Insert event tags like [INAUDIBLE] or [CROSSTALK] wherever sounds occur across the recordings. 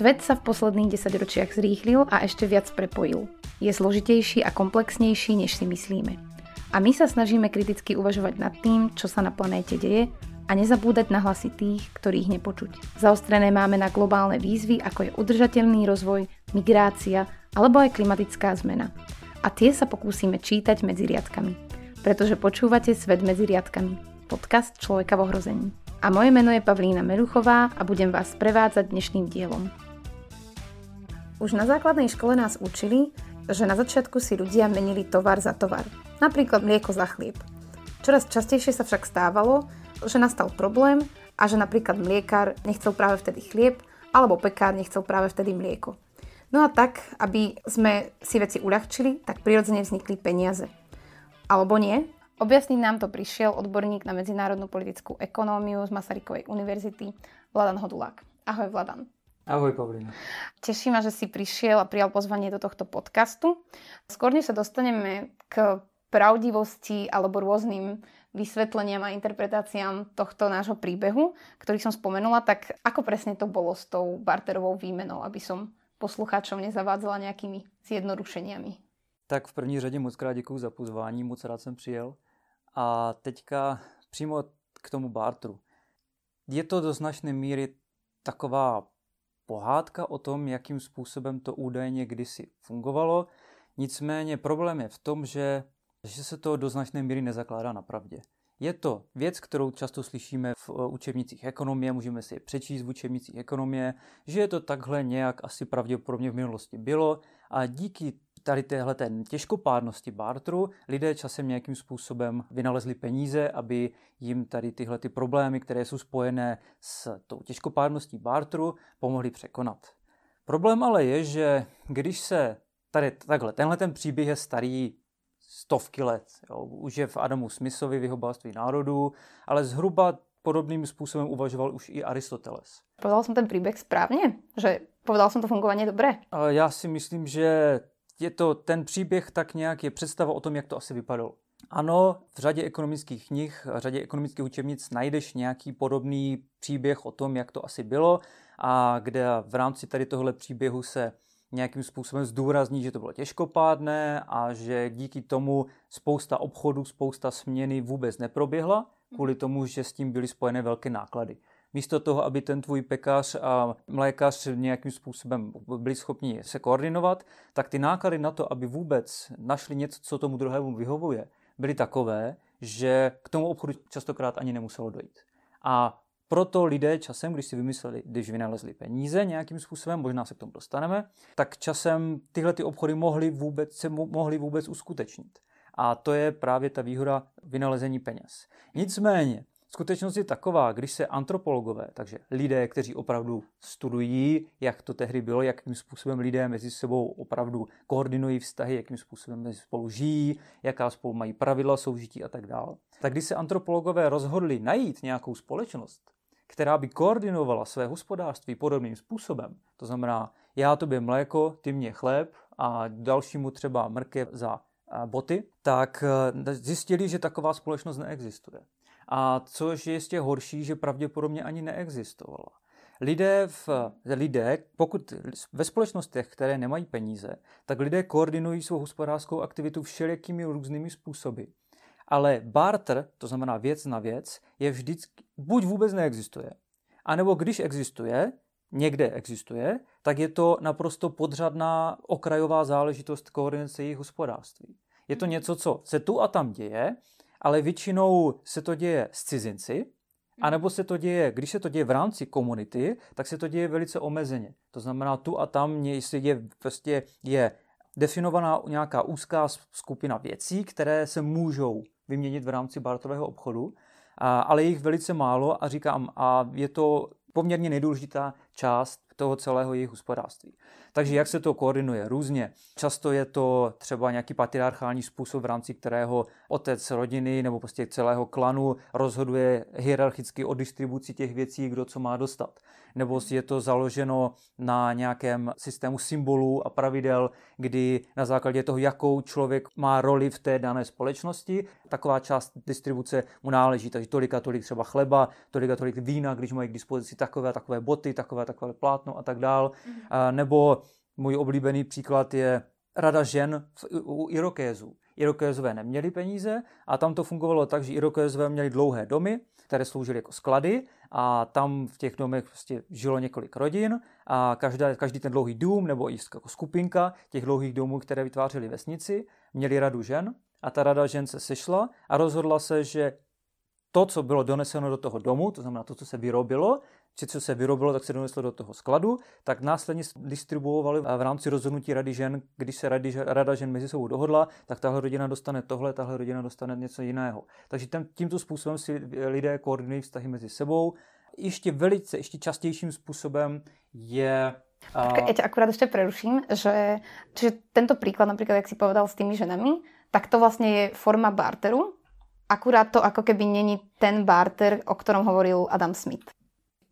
Svet sa v posledných desaťročiach zrýchlil a ešte viac prepojil. Je zložitejší a komplexnejší, než si myslíme. A my sa snažíme kriticky uvažovať nad tým, čo sa na planéte deje a nezabúdať na hlasy tých, ktorých nepočuť. Zaostrené máme na globálne výzvy, ako je udržateľný rozvoj, migrácia alebo aj klimatická zmena. A tie sa pokúsime čítať medzi riadkami. Pretože počúvate Svet medzi riadkami. Podcast Človeka v ohrození. A moje meno je Pavlína Meruchová a budem vás prevádzať dnešným dielom. Už na základnej škole nás učili, že na začiatku si ľudia menili tovar za tovar. Napríklad mlieko za chlieb. Čoraz častejšie sa však stávalo, že nastal problém a že napríklad mliekár nechcel práve vtedy chlieb alebo pekár nechcel práve vtedy mlieko. No a tak, aby sme si veci uľahčili, tak prirodzene vznikli peniaze. Alebo nie? Objasniť nám to prišiel odborník na medzinárodnú politickú ekonómiu z Masarykovej univerzity Vladan Hodulák. Ahoj Vladan. Ahoj Pavlina. Teší ma, že si prišiel a prijal pozvanie do tohto podcastu. Skôr než sa dostaneme k pravdivosti alebo rôznym vysvetleniam a interpretáciám tohto nášho príbehu, ktorý som spomenula, tak ako presne to bolo s tou barterovou výmenou, aby som poslucháčov nezavádzala nejakými zjednodušeniami? Tak v první řadě moc krát děkuji za pozvání, moc rád jsem přijel. A teďka přímo k tomu bartru. Je to do značné míry taková pohádka o tom, jakým způsobem to údajně kdysi fungovalo. Nicméně problém je v tom, že, že se to do značné míry nezakládá na pravdě. Je to věc, kterou často slyšíme v učebnicích ekonomie, můžeme si je přečíst v učebnicích ekonomie, že je to takhle nějak asi pravděpodobně v minulosti bylo a díky tady téhle ten těžkopádnosti barteru lidé časem nějakým způsobem vynalezli peníze, aby jim tady tyhle ty problémy, které jsou spojené s tou těžkopádností barteru, pomohli překonat. Problém ale je, že když se tady takhle, tenhle ten příběh je starý stovky let. Jo. Už je v Adamu Smithovi v jeho národů, ale zhruba podobným způsobem uvažoval už i Aristoteles. Povedal jsem ten příběh správně? Že povedal jsem to fungování dobré? Já si myslím, že je to ten příběh tak nějak je představa o tom, jak to asi vypadalo. Ano, v řadě ekonomických knih, v řadě ekonomických učebnic najdeš nějaký podobný příběh o tom, jak to asi bylo a kde v rámci tady tohle příběhu se nějakým způsobem zdůrazní, že to bylo těžkopádné a že díky tomu spousta obchodů, spousta směny vůbec neproběhla, kvůli tomu, že s tím byly spojené velké náklady místo toho, aby ten tvůj pekař a mlékař nějakým způsobem byli schopni se koordinovat, tak ty náklady na to, aby vůbec našli něco, co tomu druhému vyhovuje, byly takové, že k tomu obchodu častokrát ani nemuselo dojít. A proto lidé časem, když si vymysleli, když vynalezli peníze nějakým způsobem, možná se k tomu dostaneme, tak časem tyhle ty obchody mohly vůbec, se mohly vůbec uskutečnit. A to je právě ta výhoda vynalezení peněz. Nicméně, Skutečnost je taková, když se antropologové, takže lidé, kteří opravdu studují, jak to tehdy bylo, jakým způsobem lidé mezi sebou opravdu koordinují vztahy, jakým způsobem mezi spolu žijí, jaká spolu mají pravidla soužití a tak dále. Tak když se antropologové rozhodli najít nějakou společnost, která by koordinovala své hospodářství podobným způsobem, to znamená, já tobě mléko, ty mě chléb a dalšímu třeba mrkev za boty, tak eh, zjistili, že taková společnost neexistuje. A což je ještě horší, že pravděpodobně ani neexistovala. Lidé, v, lidé, pokud ve společnostech, které nemají peníze, tak lidé koordinují svou hospodářskou aktivitu všelijakými různými způsoby. Ale barter, to znamená věc na věc, je vždycky, buď vůbec neexistuje, anebo když existuje, někde existuje, tak je to naprosto podřadná okrajová záležitost koordinace jejich hospodářství. Je to něco, co se tu a tam děje, ale většinou se to děje s cizinci, anebo se to děje, když se to děje v rámci komunity, tak se to děje velice omezeně. To znamená, tu a tam je, prostě je definovaná nějaká úzká skupina věcí, které se můžou vyměnit v rámci bartového obchodu, a, ale je jich velice málo a říkám, a je to poměrně nejdůležitá část toho celého jejich hospodářství. Takže jak se to koordinuje? Různě. Často je to třeba nějaký patriarchální způsob, v rámci kterého otec rodiny nebo prostě celého klanu rozhoduje hierarchicky o distribuci těch věcí, kdo co má dostat. Nebo je to založeno na nějakém systému symbolů a pravidel, kdy na základě toho, jakou člověk má roli v té dané společnosti, taková část distribuce mu náleží. Takže tolik a tolik třeba chleba, tolik a tolik vína, když mají k dispozici takové a takové boty, takové a takové plátno špatnou a tak dál. Mm. Nebo můj oblíbený příklad je rada žen u Irokézů. Irokézové neměli peníze a tam to fungovalo tak, že Irokézové měli dlouhé domy, které sloužily jako sklady a tam v těch domech prostě žilo několik rodin a každá, každý ten dlouhý dům nebo i jako skupinka těch dlouhých domů, které vytvářely vesnici, měli radu žen a ta rada žen se sešla a rozhodla se, že to, co bylo doneseno do toho domu, to znamená to, co se vyrobilo, či co se vyrobilo, tak se doneslo do toho skladu, tak následně distribuovali v rámci rozhodnutí Rady žen, když se rady, Rada žen mezi sebou dohodla, tak tahle rodina dostane tohle, tahle rodina dostane něco jiného. Takže ten, tímto způsobem si lidé koordinují vztahy mezi sebou. Ještě velice, ještě častějším způsobem je a... Ja ťa akurát ešte preruším, že čiže tento príklad, napríklad, jak si povedal s tými ženami, tak to vlastne je forma barteru, akurát to ako keby není ten barter, o ktorom hovoril Adam Smith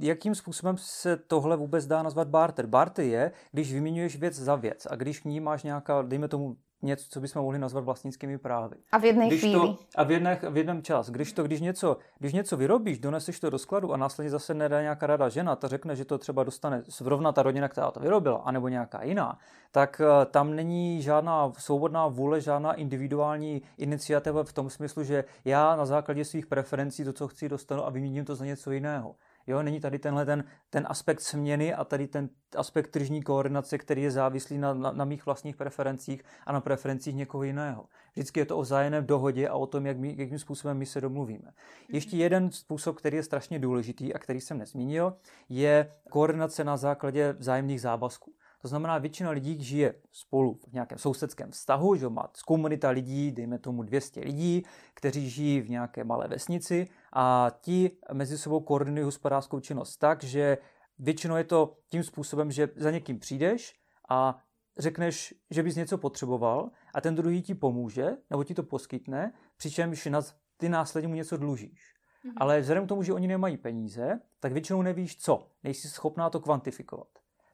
jakým způsobem se tohle vůbec dá nazvat barter? Barter je, když vyměňuješ věc za věc a když k ní máš nějaká, dejme tomu, něco, co bychom mohli nazvat vlastnickými právy. A v jedné když chvíli. To, a v, jedné, v jednom čas. Když to, když něco, když něco vyrobíš, doneseš to do skladu a následně zase nedá nějaká rada žena, ta řekne, že to třeba dostane zrovna ta rodina, která to vyrobila, anebo nějaká jiná, tak eh, tam není žádná svobodná vůle, žádná individuální iniciativa v tom smyslu, že já na základě svých preferencí to, co chci, dostanu a vyměním to za něco jiného. Jo, není tady tenhle ten, ten aspekt směny a tady ten aspekt tržní koordinace, který je závislý na, na, na mých vlastních preferencích a na preferencích někoho jiného. Vždycky je to o vzájemné dohodě a o tom, jak my, jakým způsobem my se domluvíme. Ještě mhm. jeden způsob, který je strašně důležitý a který jsem nezmínil, je koordinace na základě vzájemných závazků. To znamená, většina lidí žije spolu v nějakém sousedském vztahu, že má komunita lidí, dejme tomu 200 lidí, kteří žijí v nějaké malé vesnici a ti mezi sebou koordinují hospodářskou činnost tak, že většinou je to tím způsobem, že za někým přijdeš a řekneš, že bys něco potřeboval a ten druhý ti pomůže nebo ti to poskytne, přičemž ty následně mu něco dlužíš. Mm-hmm. Ale vzhledem k tomu, že oni nemají peníze, tak většinou nevíš co. Nejsi schopná to kvantifikovat.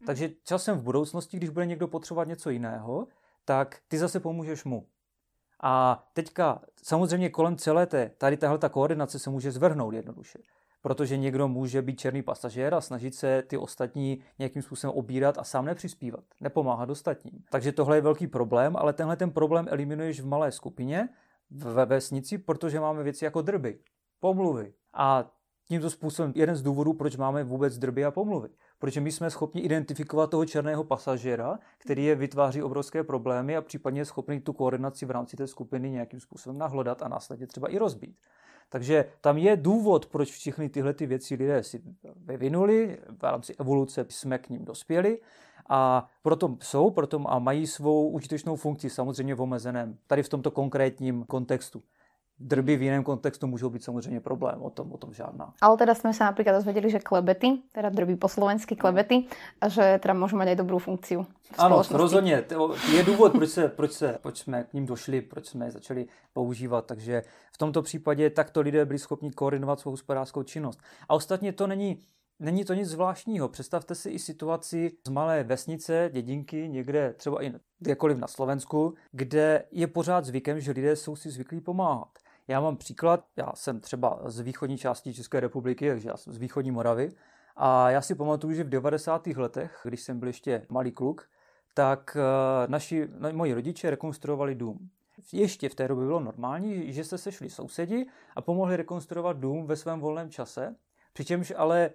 Takže časem v budoucnosti, když bude někdo potřebovat něco jiného, tak ty zase pomůžeš mu. A teďka samozřejmě kolem celé té, tady tahle ta koordinace se může zvrhnout jednoduše. Protože někdo může být černý pasažér a snažit se ty ostatní nějakým způsobem obírat a sám nepřispívat, nepomáhat ostatním. Takže tohle je velký problém, ale tenhle ten problém eliminuješ v malé skupině, ve vesnici, protože máme věci jako drby, pomluvy. A tímto způsobem jeden z důvodů, proč máme vůbec drby a pomluvy protože my jsme schopni identifikovat toho černého pasažéra, který je vytváří obrovské problémy a případně je schopný tu koordinaci v rámci té skupiny nějakým způsobem nahlodat a následně třeba i rozbít. Takže tam je důvod, proč všechny tyhle ty věci lidé si vyvinuli, v rámci evoluce jsme k ním dospěli a proto jsou, proto a mají svou užitečnou funkci, samozřejmě v omezeném, tady v tomto konkrétním kontextu drby v jiném kontextu můžou být samozřejmě problém, o tom, o tom žádná. Ale teda jsme se například dozvěděli, že klebety, teda drby po slovensky klebety, a že teda můžou mít dobrou funkci. Ano, rozhodně. Je důvod, proč, se, proč, se, proč jsme k ním došli, proč jsme je začali používat. Takže v tomto případě takto lidé byli schopni koordinovat svou hospodářskou činnost. A ostatně to není Není to nic zvláštního. Představte si i situaci z malé vesnice, dědinky, někde třeba i kdekoliv na Slovensku, kde je pořád zvykem, že lidé jsou si zvyklí pomáhat. Já mám příklad, já jsem třeba z východní části České republiky, takže já jsem z východní Moravy a já si pamatuju, že v 90. letech, když jsem byl ještě malý kluk, tak eh, naši, moji rodiče rekonstruovali dům. Ještě v té době bylo normální, že se sešli sousedi a pomohli rekonstruovat dům ve svém volném čase, přičemž ale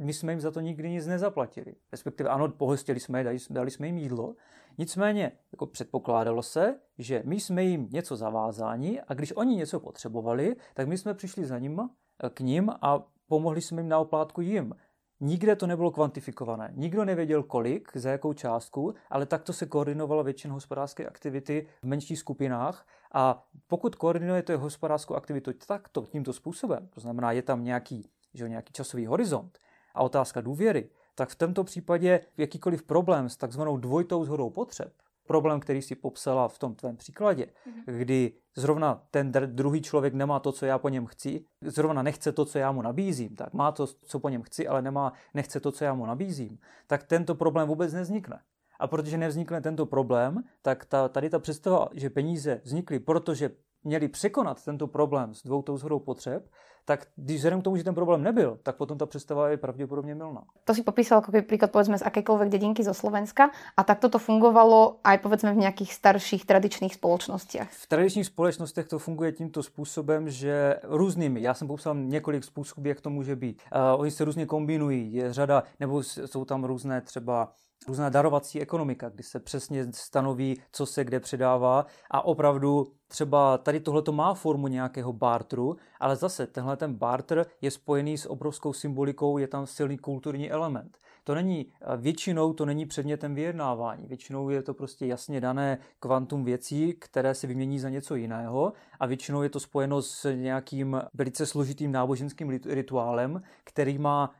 my jsme jim za to nikdy nic nezaplatili. Respektive ano, pohostili jsme je, dali, dali jsme jim jídlo. Nicméně jako předpokládalo se, že my jsme jim něco zavázáni a když oni něco potřebovali, tak my jsme přišli za ním, eh, k ním a pomohli jsme jim na oplátku jim. Nikde to nebylo kvantifikované. Nikdo nevěděl kolik, za jakou částku, ale takto se koordinovala většina hospodářské aktivity v menších skupinách. A pokud koordinujete hospodářskou aktivitu takto, tímto způsobem, to znamená, je tam nějaký, že nějaký časový horizont, a otázka důvěry, tak v tomto případě jakýkoliv problém s takzvanou dvojitou zhodou potřeb, problém, který si popsala v tom tvém příkladě, mm-hmm. kdy zrovna ten druhý člověk nemá to, co já po něm chci, zrovna nechce to, co já mu nabízím, tak má to, co po něm chci, ale nemá, nechce to, co já mu nabízím, tak tento problém vůbec nevznikne. A protože nevznikne tento problém, tak ta, tady ta představa, že peníze vznikly, protože měli překonat tento problém s dvou tou zhodou potřeb, tak když vzhledem k tomu, že ten problém nebyl, tak potom ta představa je pravděpodobně milná. To si popísal jako příklad povedzme z akékoľvek dedinky zo Slovenska a tak to fungovalo aj povedzme v nějakých starších tradičních společnostech. V tradičních společnostech to funguje tímto způsobem, že různými, já jsem popsal několik způsobů, jak to může být. Uh, oni se různě kombinují, je řada, nebo jsou tam různé třeba různá darovací ekonomika, kdy se přesně stanoví, co se kde předává a opravdu třeba tady tohle to má formu nějakého barteru, ale zase tenhle ten barter je spojený s obrovskou symbolikou, je tam silný kulturní element. To není, většinou to není předmětem vyjednávání. Většinou je to prostě jasně dané kvantum věcí, které se vymění za něco jiného a většinou je to spojeno s nějakým velice složitým náboženským rituálem, který má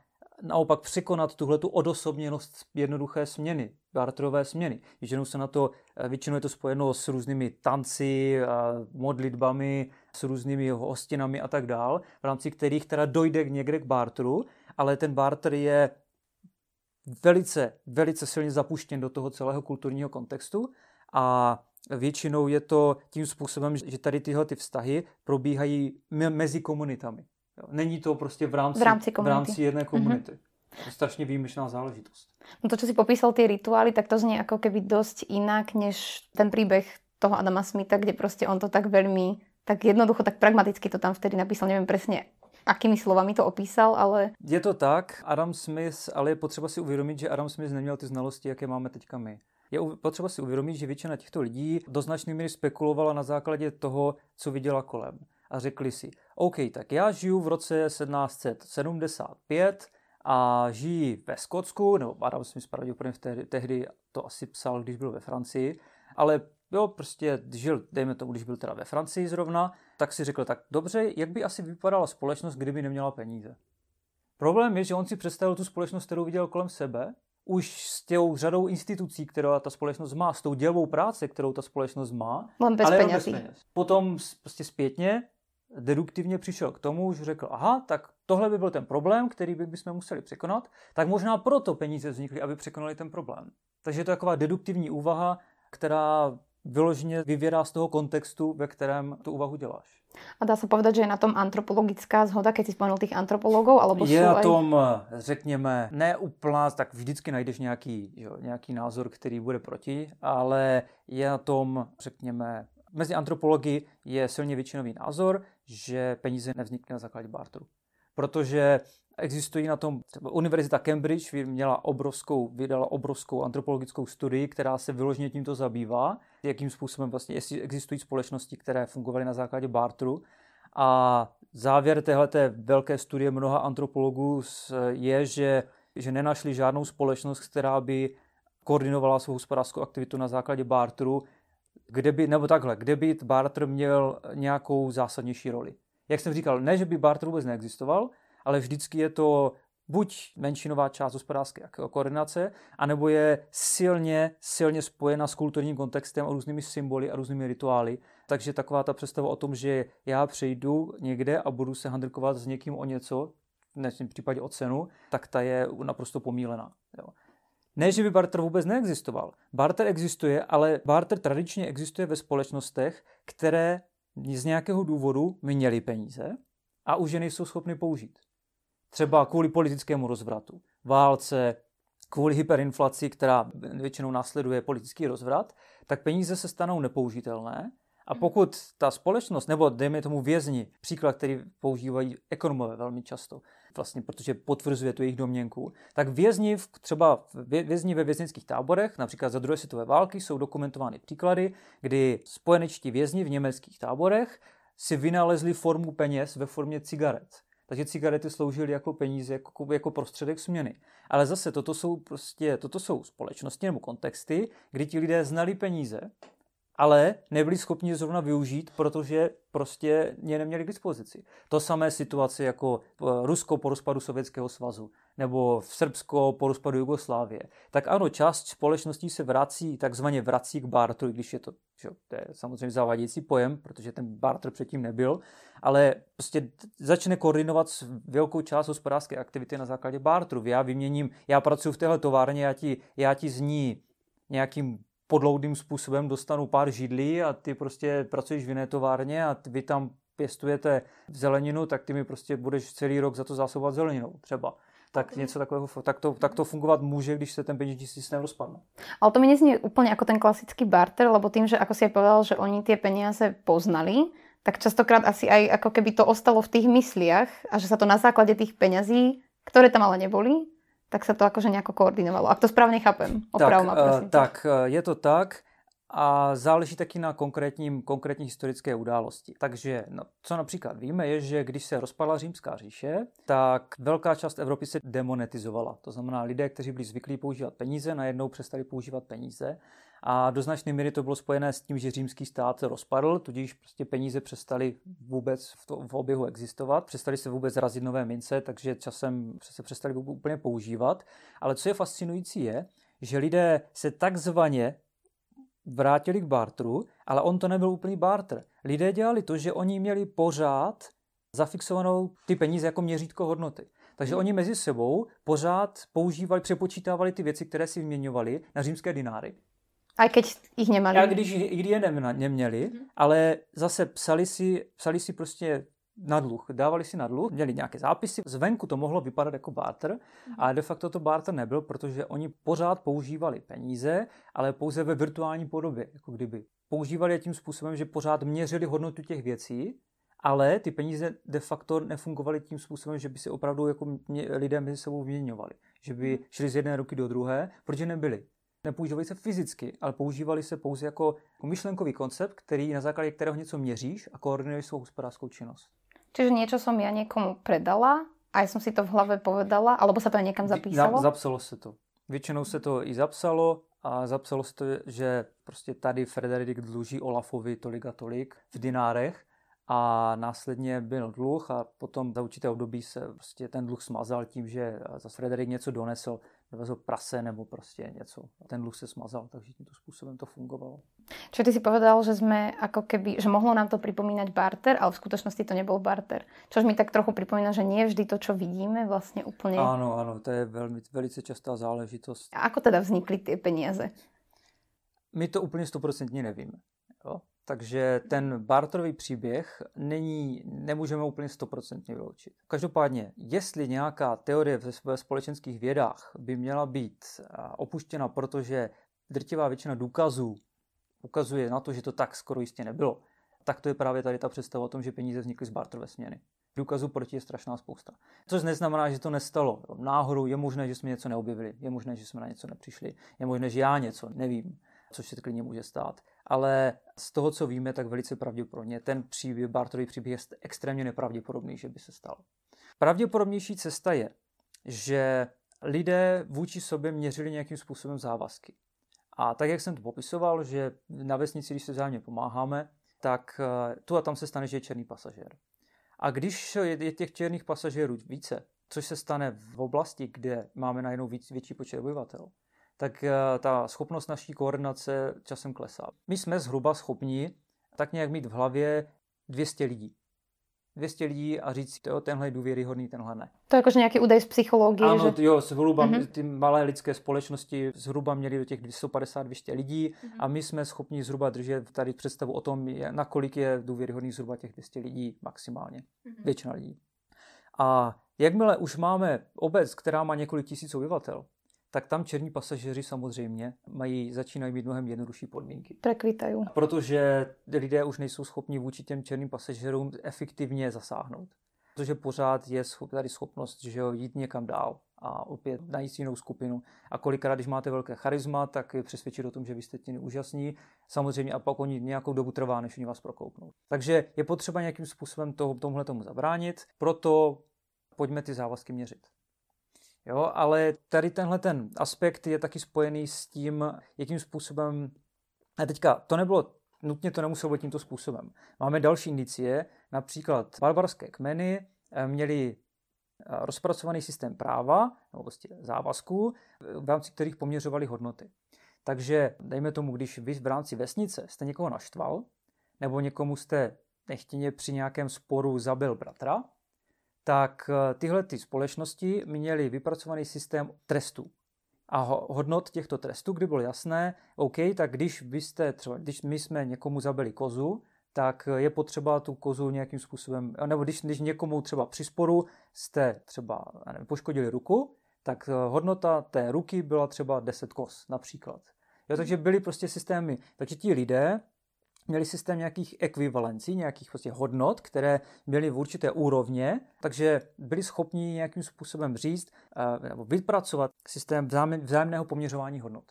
naopak překonat tuhle tu odosobněnost jednoduché směny, barterové směny. Většinou se na to, eh, většinou je to spojeno s různými tanci, modlitbami, s různými hostinami a tak dál, v rámci kterých teda dojde někde k barteru, ale ten barter je velice, velice silně zapuštěn do toho celého kulturního kontextu a většinou je to tím způsobem, že tady tyhle ty vztahy probíhají mezi komunitami. Není to prostě v rámci, v rámci, v rámci jedné komunity. Mm-hmm. To je strašně výjimečná záležitost. No to, čo si popísal, ty rituály, tak to zní jako keby dost jinak, než ten příběh toho Adama Smitha, kde prostě on to tak velmi, tak jednoducho, tak pragmaticky to tam vtedy napísal, nevím přesně, akými slovami to opísal, ale... Je to tak, Adam Smith, ale je potřeba si uvědomit, že Adam Smith neměl ty znalosti, jaké máme teďka my. Je potřeba si uvědomit, že většina těchto lidí do značné míry spekulovala na základě toho, co viděla kolem a řekli si, OK, tak já žiju v roce 1775 a žijí ve Skotsku, nebo Adam Smith pravděpodobně tehdy, tehdy to asi psal, když byl ve Francii, ale jo, prostě žil, dejme tomu, když byl teda ve Francii zrovna, tak si řekl, tak dobře, jak by asi vypadala společnost, kdyby neměla peníze? Problém je, že on si představil tu společnost, kterou viděl kolem sebe, už s těou řadou institucí, kterou ta společnost má, s tou dělbou práce, kterou ta společnost má, bez ale peněz. bez peněz. Potom prostě zpětně deduktivně přišel k tomu, že řekl, aha, tak tohle by byl ten problém, který by bychom museli překonat, tak možná proto peníze vznikly, aby překonali ten problém. Takže to je taková deduktivní úvaha, která vyloženě vyvěrá z toho kontextu, ve kterém tu úvahu děláš. A dá se povedat, že je na tom antropologická zhoda, když si spomenul těch antropologů, alebo Je na tom, aj... řekněme, neúplná, tak vždycky najdeš nějaký, jo, nějaký názor, který bude proti, ale je na tom, řekněme, mezi antropology je silně většinový názor, že peníze nevznikly na základě barteru. Protože existují na tom, třeba Univerzita Cambridge měla obrovskou, vydala obrovskou antropologickou studii, která se vyloženě tímto zabývá, jakým způsobem vlastně existují společnosti, které fungovaly na základě barteru. A závěr téhleté velké studie mnoha antropologů je, že, že nenašli žádnou společnost, která by koordinovala svou hospodářskou aktivitu na základě barteru, kde by, nebo takhle, kde by barter měl nějakou zásadnější roli. Jak jsem říkal, ne, že by barter vůbec neexistoval, ale vždycky je to buď menšinová část hospodářské koordinace, anebo je silně, silně spojena s kulturním kontextem a různými symboly a různými rituály. Takže taková ta představa o tom, že já přejdu někde a budu se handrkovat s někým o něco, v v případě o cenu, tak ta je naprosto pomílená. Jo. Ne, že by barter vůbec neexistoval. Barter existuje, ale barter tradičně existuje ve společnostech, které z nějakého důvodu měly peníze a už je nejsou schopny použít. Třeba kvůli politickému rozvratu, válce, kvůli hyperinflaci, která většinou následuje politický rozvrat, tak peníze se stanou nepoužitelné a pokud ta společnost, nebo dejme tomu vězni, příklad, který používají ekonomové velmi často, vlastně protože potvrzuje tu jejich domněnku, tak vězni, v, třeba vězni ve věznických táborech, například za druhé světové války, jsou dokumentovány příklady, kdy spojenečtí vězni v německých táborech si vynalezli formu peněz ve formě cigaret. Takže cigarety sloužily jako peníze, jako, jako prostředek směny. Ale zase toto jsou prostě, toto jsou společnosti nebo kontexty, kdy ti lidé znali peníze ale nebyli schopni zrovna využít, protože prostě je neměli k dispozici. To samé situace jako eh, Rusko po rozpadu Sovětského svazu nebo v Srbsko po rozpadu Jugoslávie. Tak ano, část společností se vrací, takzvaně vrací k barteru, když je to, že, to je samozřejmě zavadějící pojem, protože ten barter předtím nebyl, ale prostě začne koordinovat velkou část hospodářské aktivity na základě barteru. Já vyměním, já pracuji v téhle továrně, já ti, já ti z ní nějakým podloudným způsobem dostanu pár židlí a ty prostě pracuješ v jiné továrně a vy tam pěstujete zeleninu, tak ty mi prostě budeš celý rok za to zásobovat zeleninou třeba tak něco takového, tak to, tak to fungovat může, když se ten peněžní systém rozpadne. Ale to mi nezní úplně jako ten klasický barter, lebo tým, že ako si je povedal, že oni tie peniaze poznali, tak častokrát asi aj ako keby to ostalo v tých mysliach a že sa to na základe tých peňazí, ktoré tam ale neboli, tak sa to akože nejako koordinovalo. Ak to správně chápem, opravu tak, uh, tak, uh, je to tak a záleží taky na konkrétním, konkrétní historické události. Takže no, co například víme, je, že když se rozpadla římská říše, tak velká část Evropy se demonetizovala. To znamená, lidé, kteří byli zvyklí používat peníze, najednou přestali používat peníze. A do značné míry to bylo spojené s tím, že římský stát se rozpadl, tudíž prostě peníze přestaly vůbec v, to, v oběhu existovat, přestali se vůbec razit nové mince, takže časem se přestali úplně používat. Ale co je fascinující je, že lidé se takzvaně vrátili k barteru, ale on to nebyl úplný barter. Lidé dělali to, že oni měli pořád zafixovanou ty peníze jako měřítko hodnoty. Takže oni mezi sebou pořád používali, přepočítávali ty věci, které si vyměňovali na římské dináry. A když jich neměli. A když, když je neměli, mm-hmm. ale zase psali si, psali si prostě na dluh, dávali si na dluh, měli nějaké zápisy, zvenku to mohlo vypadat jako barter, mm-hmm. ale de facto to barter nebyl, protože oni pořád používali peníze, ale pouze ve virtuální podobě, jako kdyby. Používali je tím způsobem, že pořád měřili hodnotu těch věcí, ale ty peníze de facto nefungovaly tím způsobem, že by si opravdu jako mě, lidé mezi sebou vyměňovali. Že by mhm. šli z jedné ruky do druhé, protože nebyly. Nepoužívali se fyzicky, ale používali se pouze jako myšlenkový koncept, který na základě kterého něco měříš a koordinuješ svou hospodářskou činnost. Čiže niečo som ja niekomu predala a ja som si to v hlave povedala, alebo sa to aj niekam zapísalo? Zapsalo se to. Většinou se to i zapsalo a zapsalo se to, že prostě tady Frederik dluží Olafovi tolik a tolik v dinárech a následně byl dluh a potom za určité období se prostě ten dluh smazal tím, že za Frederik něco donesl, dovezl prase nebo prostě něco. A ten dluh se smazal, takže tímto způsobem to fungovalo. Čo ty si povedal, že jsme ako keby, že mohlo nám to připomínat barter, ale v skutečnosti to nebyl barter. Což mi tak trochu připomíná, že nie vždy to, co vidíme, vlastně úplně... Ano, ano, to je velmi, velice častá záležitost. A ako teda vznikly ty peníze? My to úplně stoprocentně nevíme. Jo? Takže ten barterový příběh není, nemůžeme úplně stoprocentně vyloučit. Každopádně, jestli nějaká teorie ve společenských vědách by měla být opuštěna, protože drtivá většina důkazů ukazuje na to, že to tak skoro jistě nebylo, tak to je právě tady ta představa o tom, že peníze vznikly z barterové směny. Důkazů proti je strašná spousta. Což neznamená, že to nestalo. Náhodou je možné, že jsme něco neobjevili, je možné, že jsme na něco nepřišli, je možné, že já něco nevím, což se klidně může stát ale z toho, co víme, tak velice pravděpodobně ten příběh, Bartový příběh je extrémně nepravděpodobný, že by se stal. Pravděpodobnější cesta je, že lidé vůči sobě měřili nějakým způsobem závazky. A tak, jak jsem to popisoval, že na vesnici, když se vzájemně pomáháme, tak eh, tu a tam se stane, že je černý pasažér. A když je těch černých pasažérů více, což se stane v oblasti, kde máme najednou víc, větší počet obyvatel, tak eh, ta schopnost naší koordinace časem klesá. My jsme zhruba schopni tak nějak mít v hlavě 200 lidí. 200 lidí a říct, jo, tenhle je důvěryhodný, tenhle ne. To je jakože nějaký údaj z psychologie. Ano, že... jo, zhruba mm-hmm. ty malé lidské společnosti zhruba měly do těch 250-200 lidí mm-hmm. a my jsme schopni zhruba držet tady představu o tom, nakolik je důvěryhodný zhruba těch 200 lidí maximálně. Mm-hmm. Většina lidí. A jakmile už máme obec, která má několik tisíc obyvatel, tak tam černí pasažéři samozřejmě mají, začínají mít mnohem jednodušší podmínky. Prekvitají. Protože lidé už nejsou schopni vůči těm černým pasažérům efektivně zasáhnout. Protože pořád je tady schopnost že jo, jít někam dál a opět najít jinou skupinu. A kolikrát, když máte velké charisma, tak je přesvědčit o tom, že vy jste tím úžasní. Samozřejmě a pak oni nějakou dobu trvá, než oni vás prokouknou. Takže je potřeba nějakým způsobem toho, tomuhle tomu zabránit, proto pojďme ty závazky měřit. Jo, ale tady tenhle ten aspekt je taky spojený s tím, jakým způsobem. A teďka, to nebylo, nutně to nemuselo být tímto způsobem. Máme další indicie, například barbarské kmeny eh, měli eh, rozpracovaný systém práva, nebo prostě závazků, v rámci kterých poměřovali hodnoty. Takže dejme tomu, když vy v rámci vesnice jste někoho naštval, nebo někomu jste nechtěně při nějakém sporu zabil bratra, tak eh, tyhle ty společnosti měly vypracovaný systém trestů. a hodnot těchto trestů, kdy bylo jasné, OK, tak když byste třeba, když my jsme někomu zabili kozu, tak je potřeba tu kozu nějakým způsobem, nebo když, když někomu třeba při sporu jste třeba nevím, poškodili ruku, tak eh, hodnota té ruky byla třeba 10 kos například. Jo, takže byly prostě systémy, takže ti lidé měli systém nějakých ekvivalencí, nějakých prostě hodnot, které byly v určité úrovně, takže byli schopni nějakým způsobem říct eh, nebo vypracovat systém vzájemného poměřování hodnot.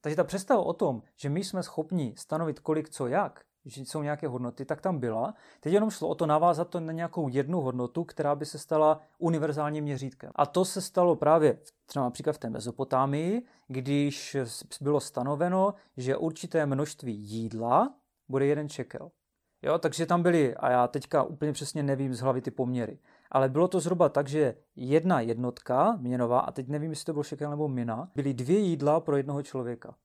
Takže ta představa o tom, že my jsme schopni stanovit kolik co jak, že jsou nějaké hodnoty, tak tam byla. Teď jenom šlo o to navázat to na nějakou jednu hodnotu, která by se stala univerzálním měřítkem. A to se stalo právě třeba například v té Mezopotámii, když bylo stanoveno, že určité množství jídla bude jeden čekel. Jo, takže tam byly, a já teďka úplně přesně nevím z hlavy ty poměry, ale bylo to zhruba tak, že jedna jednotka měnová, a teď nevím, jestli to byl šekel nebo mina, byly dvě jídla pro jednoho člověka.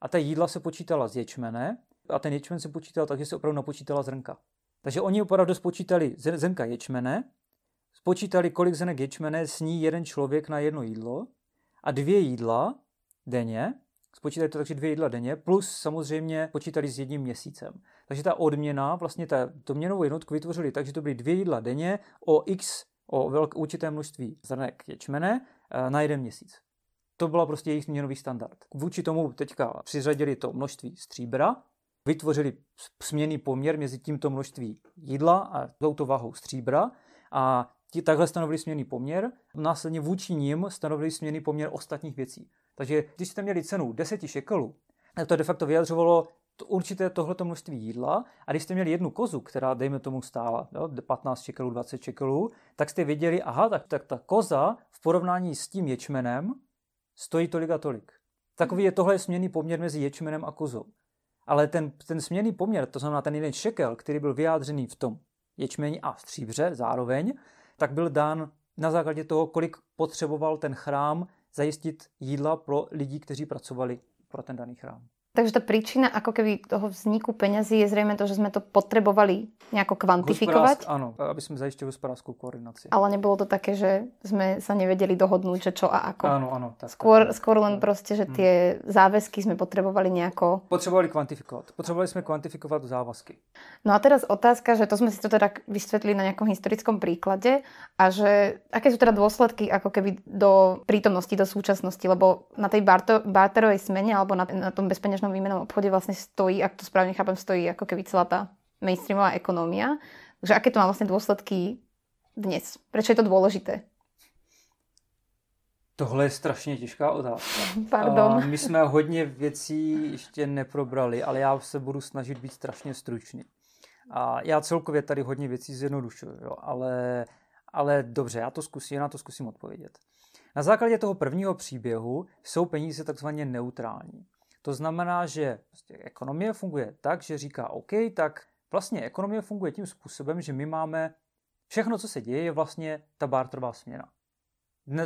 A ta jídla se počítala z ječmene a ten ječmen se počítal tak, že se opravdu napočítala zrnka. Takže oni opravdu spočítali zrnka ječmene, spočítali, kolik zrnek ječmene sní jeden člověk na jedno jídlo a dvě jídla denně, spočítali to takže dvě jídla denně, plus samozřejmě počítali s jedním měsícem. Takže ta odměna, vlastně ta, to měnovou jednotku vytvořili tak, že to byly dvě jídla denně o x, o velké určité množství zrnek ječmene eh, na jeden měsíc. To byla prostě jejich měnový standard. Vůči tomu teďka přiřadili to množství stříbra, vytvořili směný poměr mezi tímto množství jídla a touto váhou stříbra a ti takhle stanovili směný poměr, následně vůči ním stanovili směný poměr ostatních věcí. Takže když jste měli cenu 10 šekelů, tak to de facto vyjadřovalo to určité tohleto množství jídla a když jste měli jednu kozu, která dejme tomu stála jo, 15 šekelů, 20 šekelů, tak jste věděli, aha, tak, tak ta koza v porovnání s tím ječmenem stojí tolik a tolik. Takový je tohle směný poměr mezi ječmenem a kozou. Ale ten, ten směný poměr, to znamená ten jeden šekel, který byl vyjádřený v tom ječmeni a stříbře zároveň, tak byl dán na základě toho, kolik potřeboval ten chrám zajistit jídla pro lidi, kteří pracovali pro ten daný chrám. Takže ta príčina ako keby toho vzniku peňazí je zrejme to, že sme to potrebovali nejako kvantifikovať. Áno, aby sme zaistili hospodárskú koordináciu. Ale nebolo to také, že sme sa nevedeli dohodnúť, že čo a ako. Áno, áno. Tak, skôr, tak, skôr len proste, že tie hmm. záväzky sme potrebovali nejako... Potrebovali kvantifikovať. Potrebovali sme kvantifikovať záväzky. No a teraz otázka, že to sme si to teda vysvetlili na nejakom historickom príklade a že aké sú teda dôsledky ako keby do prítomnosti, do súčasnosti, lebo na tej barterovej smene alebo na, na tom bezpeňažnom peňažnom výmenom obchode vlastne stojí, ak to správne chápem, stojí ako keby celá tá mainstreamová ekonómia. Takže aké to má vlastne dôsledky dnes? Prečo je to dôležité? Tohle je strašně těžká otázka. [LAUGHS] Pardon. A my jsme hodně věcí ještě neprobrali, ale já se budu snažit být strašně stručný. A já celkově tady hodně věcí zjednodušuju, jo, ale, ale dobře, já to zkusím, já na to zkusím odpovědět. Na základě toho prvního příběhu jsou peníze takzvaně neutrální. To znamená, že prostě ekonomie funguje tak, že říká OK, tak vlastně ekonomie funguje tím způsobem, že my máme všechno, co se děje, je vlastně ta barterová směna.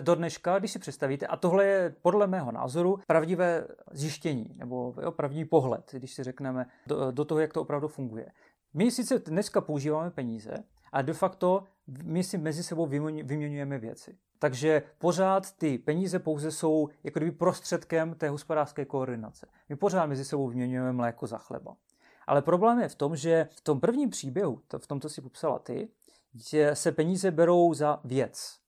Do dneška, když si představíte, a tohle je podle mého názoru pravdivé zjištění, nebo jo, pravdivý pohled, když si řekneme do, do toho, jak to opravdu funguje. My sice dneska používáme peníze, a de facto my si mezi sebou vyměňujeme věci. Takže pořád ty peníze pouze jsou jako kdyby prostředkem té hospodářské koordinace. My pořád mezi sebou vyměňujeme mléko za chleba. Ale problém je v tom, že v tom prvním příběhu, to v tom, co si popsala ty, že se peníze berou za věc.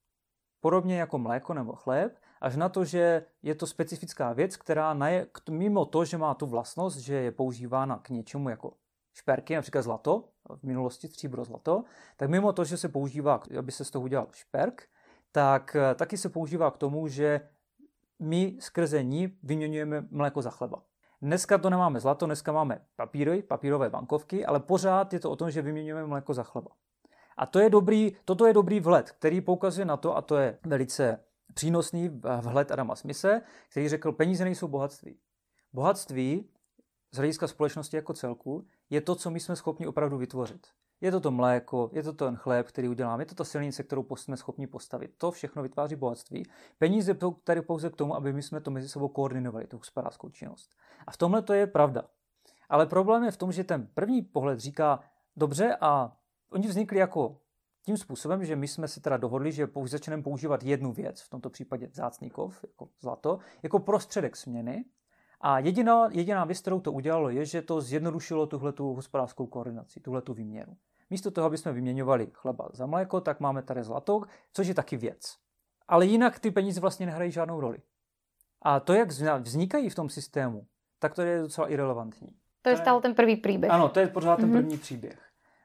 Podobně jako mléko nebo chléb, až na to, že je to specifická věc, která naje, mimo to, že má tu vlastnost, že je používána k něčemu jako šperky, například zlato, v minulosti stříbro zlato, tak mimo to, že se používá, aby se z toho udělal šperk, tak eh, taky se používá k tomu, že my skrze ní vyměňujeme mléko za chleba. Dneska to nemáme zlato, dneska máme papíry, papírové bankovky, ale pořád je to o tom, že vyměňujeme mléko za chleba. A to je dobrý, toto je dobrý vhled, který poukazuje na to, a to je velice přínosný vhled Adama Smise, který řekl, peníze nejsou bohatství. Bohatství z hlediska společnosti jako celku je to, co my jsme schopni opravdu vytvořit. Je to to mléko, je to ten chléb, který uděláme, je to ta silnice, kterou jsme schopni postavit. To všechno vytváří bohatství. Peníze tady pouze k tomu, aby my jsme to mezi sebou koordinovali, tu hospodářskou činnost. A v tomhle to je pravda. Ale problém je v tom, že ten první pohled říká, dobře, a oni vznikli jako tím způsobem, že my jsme si teda dohodli, že začneme používat jednu věc, v tomto případě vzácníkov, jako zlato, jako prostředek směny. A jediná, jediná věc, kterou to udělalo, je, že to zjednodušilo tuhle hospodářskou koordinaci, tuhle výměnu. Místo toho, aby jsme vyměňovali chleba za mléko, tak máme tady zlato, což je taky věc. Ale jinak ty peníze vlastně nehrají žádnou roli. A to, jak vznikají v tom systému, tak to je docela irrelevantní. To je stále ten první příběh. Ano, to je pořád ten mm-hmm. první příběh.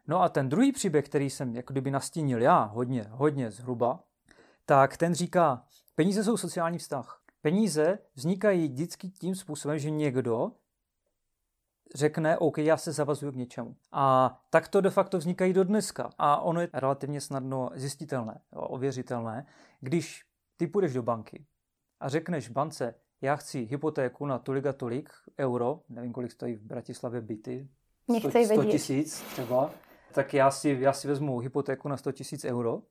No a ten druhý příběh, který jsem jako kdyby nastínil já hodně, hodně zhruba, tak ten říká, peníze jsou sociální vztah. Peníze vznikají vždycky tím způsobem, že někdo řekne, OK, já se zavazuju k něčemu. A tak to de facto vznikají do dneska. A ono je relativně snadno zjistitelné, ověřitelné, když ty půjdeš do banky a řekneš bance, já chci hypotéku na tolik a tolik euro, nevím, kolik stojí v Bratislavě byty, 100, 100 tisíc třeba, tak já si, já si vezmu hypotéku na 100 tisíc euro,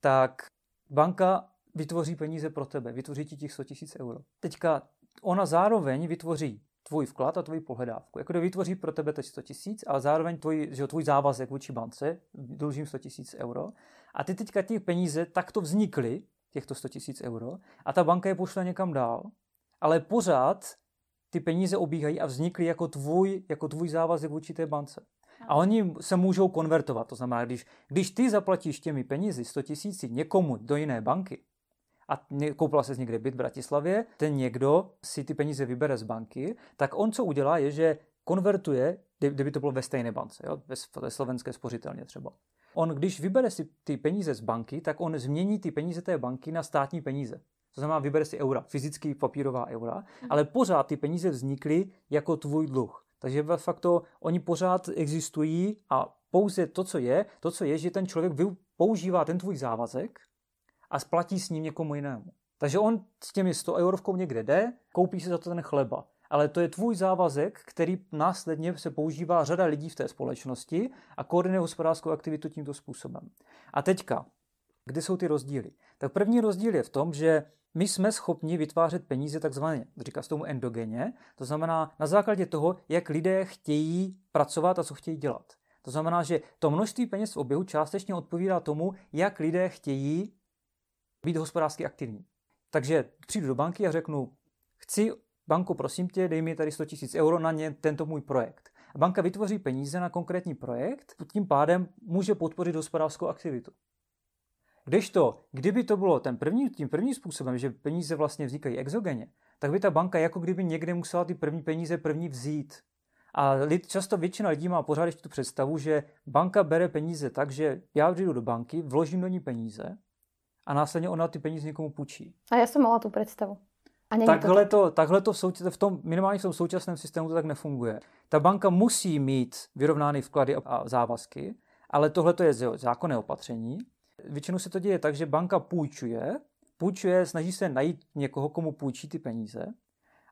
tak banka vytvoří peníze pro tebe, vytvoří ti těch 100 tisíc euro. Teďka ona zároveň vytvoří tvůj vklad a tvůj pohledávku. Jako vytvoří pro tebe teď 100 tisíc, ale zároveň tvůj, že tvůj závazek vůči bance, dlužím 100 tisíc euro. A ty teďka ty peníze takto vznikly, těchto 100 tisíc euro, a ta banka je pošle někam dál, ale pořád ty peníze obíhají a vznikly jako tvůj, jako tvůj závazek vůči té bance. A oni se můžou konvertovat. To znamená, když, když ty zaplatíš těmi penězi 100 tisíci někomu do jiné banky, a koupila se někde byt v Bratislavě, ten někdo si ty peníze vybere z banky, tak on co udělá je, že konvertuje, kdyby to bylo ve stejné bance, jo, ve slovenské spořitelně třeba. On, když vybere si ty peníze z banky, tak on změní ty peníze té banky na státní peníze. To znamená, vybere si eura, fyzický papírová eura, mhm. ale pořád ty peníze vznikly jako tvůj dluh. Takže ve facto oni pořád existují a pouze to, co je, to, co je, že ten člověk používá ten tvůj závazek a splatí s ním někomu jinému. Takže on s těmi 100 eurovkou někde jde, koupí si za to ten chleba. Ale to je tvůj závazek, který následně se používá řada lidí v té společnosti a koordinuje hospodářskou aktivitu tímto způsobem. A teďka, kde jsou ty rozdíly? Tak první rozdíl je v tom, že my jsme schopni vytvářet peníze takzvaně, říká se tomu endogeně, to znamená na základě toho, jak lidé chtějí pracovat a co chtějí dělat. To znamená, že to množství peněz v oběhu částečně odpovídá tomu, jak lidé chtějí být hospodářsky aktivní. Takže přijdu do banky a řeknu, chci banku, prosím tě, dej mi tady 100 000 euro na ně, tento můj projekt. A banka vytvoří peníze na konkrétní projekt, tím pádem může podpořit hospodářskou aktivitu. Kdežto, kdyby to bylo ten první, tím prvním způsobem, že peníze vlastně vznikají exogeně, tak by ta banka jako kdyby někde musela ty první peníze první vzít. A lid, často většina lidí má pořád ještě tu představu, že banka bere peníze tak, že já přijdu do banky, vložím do ní peníze a následně ona ty peníze někomu půjčí. A já jsem mala tu představu. A takhle to, to, takhle to v, souč- v tom, minimálně v tom současném systému to tak nefunguje. Ta banka musí mít vyrovnány vklady a závazky, ale tohle je zákonné opatření. Většinou se to děje tak, že banka půjčuje, půjčuje, snaží se najít někoho, komu půjčí ty peníze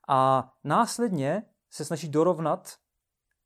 a následně se snaží dorovnat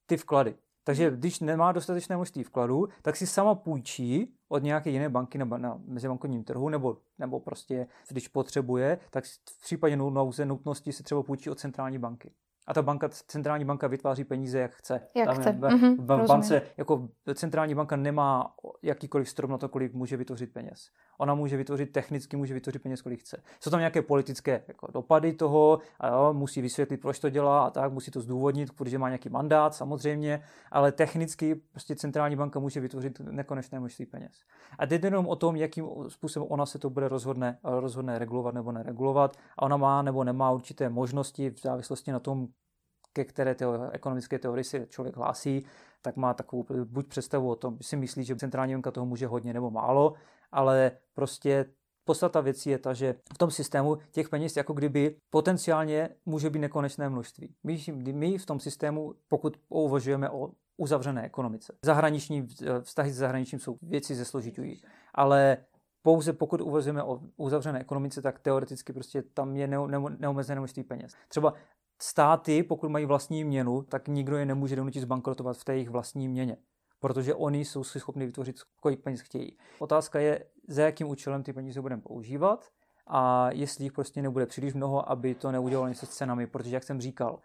ty vklady. Takže hmm. když nemá dostatečné množství vkladů, tak si sama půjčí od nějaké jiné banky na, na mezibankovním trhu, nebo, nebo prostě, když potřebuje, tak v případě nouze nutnosti si třeba půjčí od centrální banky a ta banka, centrální banka vytváří peníze, jak chce. Jak Tam chce. V, mm-hmm, v bance, jako centrální banka nemá jakýkoliv strop na to, kolik může vytvořit peněz. Ona může vytvořit technicky, může vytvořit peněz, kolik chce. Jsou tam nějaké politické jako, dopady toho, a jo, musí vysvětlit, proč to dělá a tak, musí to zdůvodnit, protože má nějaký mandát samozřejmě, ale technicky prostě centrální banka může vytvořit nekonečné množství peněz. A jde jenom o tom, jakým způsobem ona se to bude rozhodne, rozhodne regulovat nebo neregulovat a ona má nebo nemá určité možnosti v závislosti na tom, ke které teo, ekonomické teorii se člověk hlásí, tak má takovou buď představu o tom, si myslí, že centrální banka toho může hodně nebo málo, ale prostě podstata věcí je ta, že v tom systému těch peněz jako kdyby potenciálně může být nekonečné množství. My, my v tom systému, pokud uvažujeme o uzavřené ekonomice, zahraniční vztahy s zahraničím jsou věci zesložitují, ale pouze pokud uvažujeme o uzavřené ekonomice, tak teoreticky prostě tam je neomezené množství peněz. Třeba státy, pokud mají vlastní měnu, tak nikdo je nemůže donutit zbankrotovat v té jejich vlastní měně, protože oni jsou si schopni vytvořit, kolik peněz chtějí. Otázka je, za jakým účelem ty peníze budeme používat a jestli jich prostě nebude příliš mnoho, aby to neudělalo něco s cenami, protože jak jsem říkal,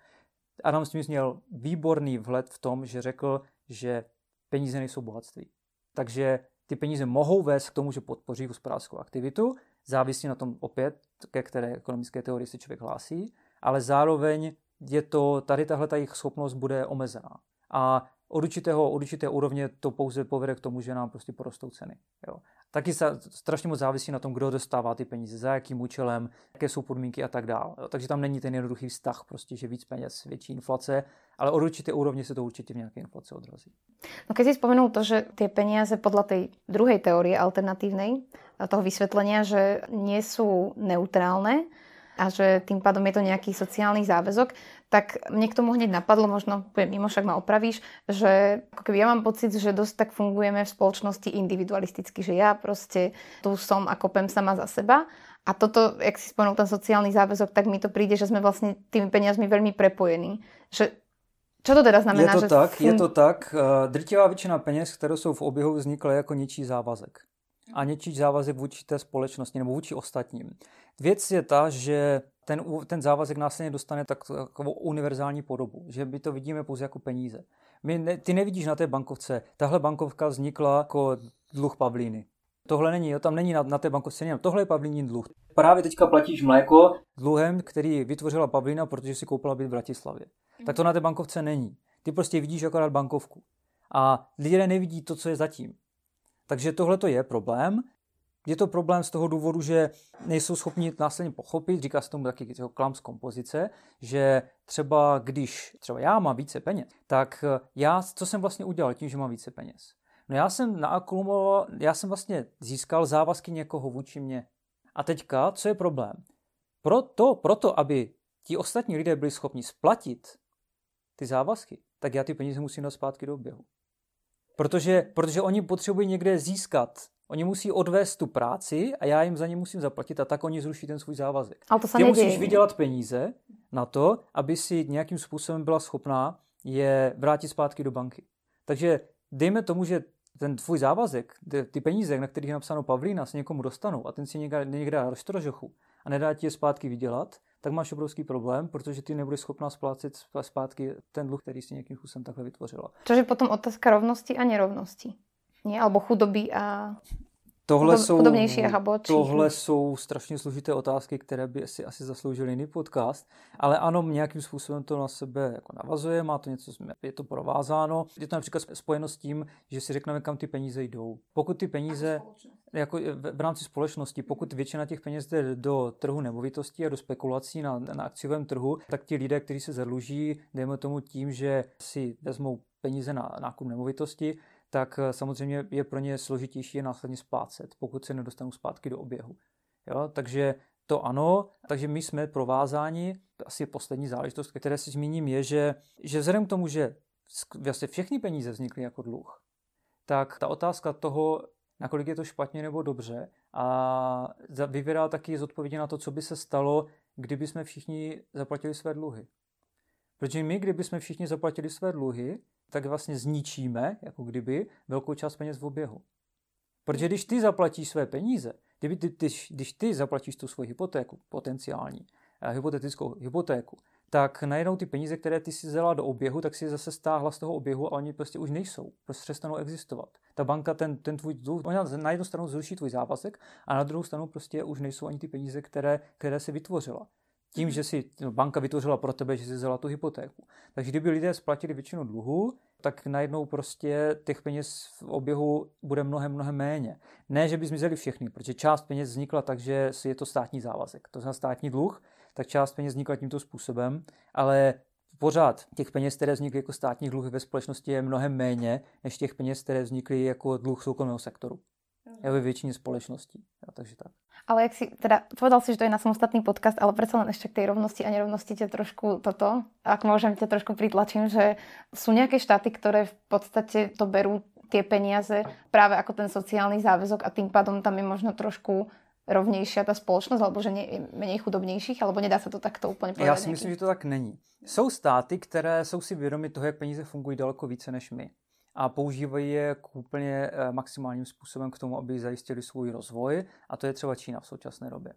Adam Smith měl výborný vhled v tom, že řekl, že peníze nejsou bohatství. Takže ty peníze mohou vést k tomu, že podpoří hospodářskou aktivitu, závisí na tom opět, ke které ekonomické teorii se člověk hlásí, ale zároveň je to, tady tahle ta jejich schopnost bude omezená. A od určitého, od určité úrovně to pouze povede k tomu, že nám prostě porostou ceny. Jo. Taky se strašně moc závisí na tom, kdo dostává ty peníze, za jakým účelem, jaké jsou podmínky a tak dále. Takže tam není ten jednoduchý vztah, prostě, že víc peněz, větší inflace, ale od určité úrovně se to určitě v nějaké inflaci odrazí. No keď si spomenul to, že tie peniaze podľa tej druhej teórie alternatívnej, toho vysvetlenia, že nie sú neutrálne, a že tým pádom je to nejaký sociálny záväzok, tak mne k tomu hneď napadlo, možno mimo však ma opravíš, že ako keby ja mám pocit, že dosť tak fungujeme v spoločnosti individualisticky, že ja proste tu som a kopem sama za seba a toto, jak si spomenul ten sociálny záväzok, tak mi to príde, že sme vlastne tými peniazmi veľmi prepojení. Že čo to teda znamená? Je to že tak, fun... je to tak. Eh, drtivá většina peněz, které jsou v oběhu, vznikla jako něčí závazek. A něčí závazek vůči té společnosti nebo vůči ostatním. Věc je ta, že ten, ten závazek následně dostane takovou univerzální podobu, že my to vidíme pouze jako peníze. My ne, ty nevidíš na té bankovce, tahle bankovka vznikla jako dluh Pavlíny. Tohle není, jo, tam není na, na té bankovce, není, tohle je Pavlínin dluh. Právě teďka platíš mléko dluhem, který vytvořila Pavlína, protože si koupila byt v Bratislavě. Tak to na té bankovce není. Ty prostě vidíš akorát bankovku. A lidé nevidí to, co je zatím. Takže tohle to je problém je to problém z toho důvodu, že nejsou schopni následně pochopit, říká se tomu taky klam z kompozice, že třeba když třeba já mám více peněz, tak já, co jsem vlastně udělal tím, že mám více peněz? No já jsem naakumuloval, já jsem vlastně získal závazky někoho vůči mě. A teďka, co je problém? Proto, proto, aby ti ostatní lidé byli schopni splatit ty závazky, tak já ty peníze musím dát zpátky do oběhu. Protože, protože oni potřebují někde získat Oni musí odvést tu práci a já jim za ně musím zaplatit a tak oni zruší ten svůj závazek. Ale to se Ty neděje. musíš vydělat peníze na to, aby si nějakým způsobem byla schopná je vrátit zpátky do banky. Takže dejme tomu, že ten tvůj závazek, ty peníze, na kterých je napsáno Pavlína, se někomu dostanou a ten si někde, někde roztrožochu a nedá ti je zpátky vydělat, tak máš obrovský problém, protože ty nebudeš schopná splácet zpátky ten dluh, který si nějakým způsobem takhle vytvořila. Což je potom otázka rovnosti a nerovnosti. Nie? Alebo chudoby a Tohle jsou, tohle jsou strašně složité otázky, které by si asi zasloužily jiný podcast, ale ano, nějakým způsobem to na sebe jako navazuje, má to něco, je to provázáno. Je to například spojeno s tím, že si řekneme, kam ty peníze jdou. Pokud ty peníze, jako v rámci společnosti, pokud většina těch peněz jde do trhu nemovitostí a do spekulací na, na akciovém trhu, tak ti lidé, kteří se zadluží, dejme tomu tím, že si vezmou peníze na nákup nemovitosti, tak eh, samozřejmě je pro ně složitější je následně splácet, pokud se nedostanou zpátky do oběhu. Jo? Takže to ano, takže my jsme provázáni. Asi poslední záležitost, které si zmíním, je, že, že vzhledem k tomu, že vlastně všechny peníze vznikly jako dluh, tak ta otázka toho, nakolik je to špatně nebo dobře, a vyvírá taky zodpovědi na to, co by se stalo, kdyby jsme všichni zaplatili své dluhy. Protože my, kdyby jsme všichni zaplatili své dluhy, tak vlastně zničíme, jako kdyby, velkou část peněz v oběhu. Protože když ty zaplatíš své peníze, kdyby ty, ty, když ty zaplatíš tu svoji hypotéku, potenciální, eh, hypotetickou hypotéku, tak najednou ty peníze, které ty si vzala do oběhu, tak si je zase stáhla z toho oběhu a oni prostě už nejsou, prostě přestanou existovat. Ta banka ten, ten tvůj dluh, ona na jednu stranu zruší tvůj závazek a na druhou stranu prostě už nejsou ani ty peníze, které, které se vytvořila tím, že si banka vytvořila pro tebe, že si vzala tu hypotéku. Takže kdyby lidé splatili většinu dluhu, tak najednou prostě těch peněz v oběhu bude mnohem, mnohem méně. Ne, že by zmizeli všechny, protože část peněz vznikla tak, že je to státní závazek. To znamená státní dluh, tak část peněz vznikla tímto způsobem, ale pořád těch peněz, které vznikly jako státní dluhy ve společnosti je mnohem méně, než těch peněz, které vznikly jako dluh soukromého sektoru. Je ve většině společností. Ja, takže tak. Ale jak si, teda povedal si, že to je na samostatný podcast, ale predsa len ešte k tej rovnosti a nerovnosti ťa trošku toto, ak môžem ťa trošku pritlačím, že sú nejaké štáty, ktoré v podstate to berú tie peniaze práve ako ten sociálny záväzok a tým pádom tam je možno trošku rovnější ta společnost, alebo že méně chudobnějších, alebo nedá se to takto úplně povedat? Já si myslím, že to tak není. Jsou státy, které jsou si vědomi toho, jak peníze fungují daleko více než my a používají je k úplně eh, maximálním způsobem k tomu, aby zajistili svůj rozvoj a to je třeba Čína v současné době.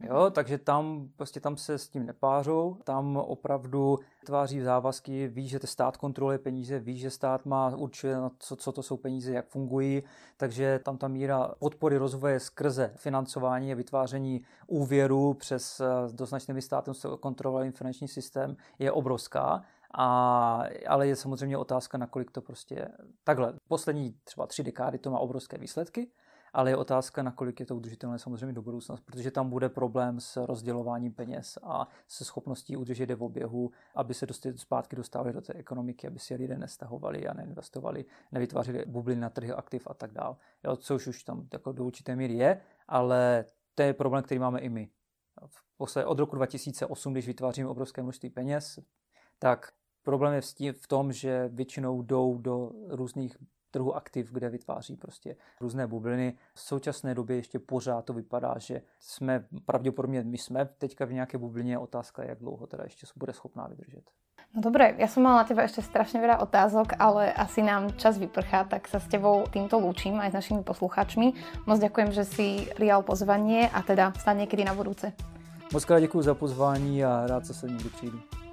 Jo, takže tam, prostě tam se s tím nepářou, tam opravdu tváří závazky, ví, že stát kontroluje peníze, ví, že stát má určuje, co, co to jsou peníze, jak fungují, takže tam ta míra podpory rozvoje skrze financování a vytváření úvěru přes eh, doznačnými státem kontrolovaný finanční systém je obrovská. A, ale je samozřejmě otázka, nakolik to prostě takhle. Poslední třeba tři dekády to má obrovské výsledky, ale je otázka, nakolik je to udržitelné samozřejmě do budoucna, protože tam bude problém s rozdělováním peněz a se schopností udržet je v oběhu, aby se dosti, zpátky dostávali do té ekonomiky, aby si lidé nestahovali a neinvestovali, nevytvářeli bubliny na trhy aktiv a tak dále. Což už tam jako do určité míry je, ale to je problém, který máme i my. Od roku 2008, když vytváříme obrovské množství peněz, tak problém je v tom, že většinou jdou do různých trhu aktiv, kde vytváří prostě různé bubliny. V současné době ještě pořád to vypadá, že jsme pravděpodobně, my jsme teďka v nějaké bublině, otázka jak dlouho teda ještě bude schopná vydržet. No dobré, ja som mala na teba ešte strašne veľa otázok, ale asi nám čas vyprchá, tak sa s tebou týmto lúčim aj s našimi poslucháčmi. Moc ďakujem, že si prijal pozvanie a teda stane niekedy na budúce. Moc krát děkuji za pozvání a rád se někdy přijdu.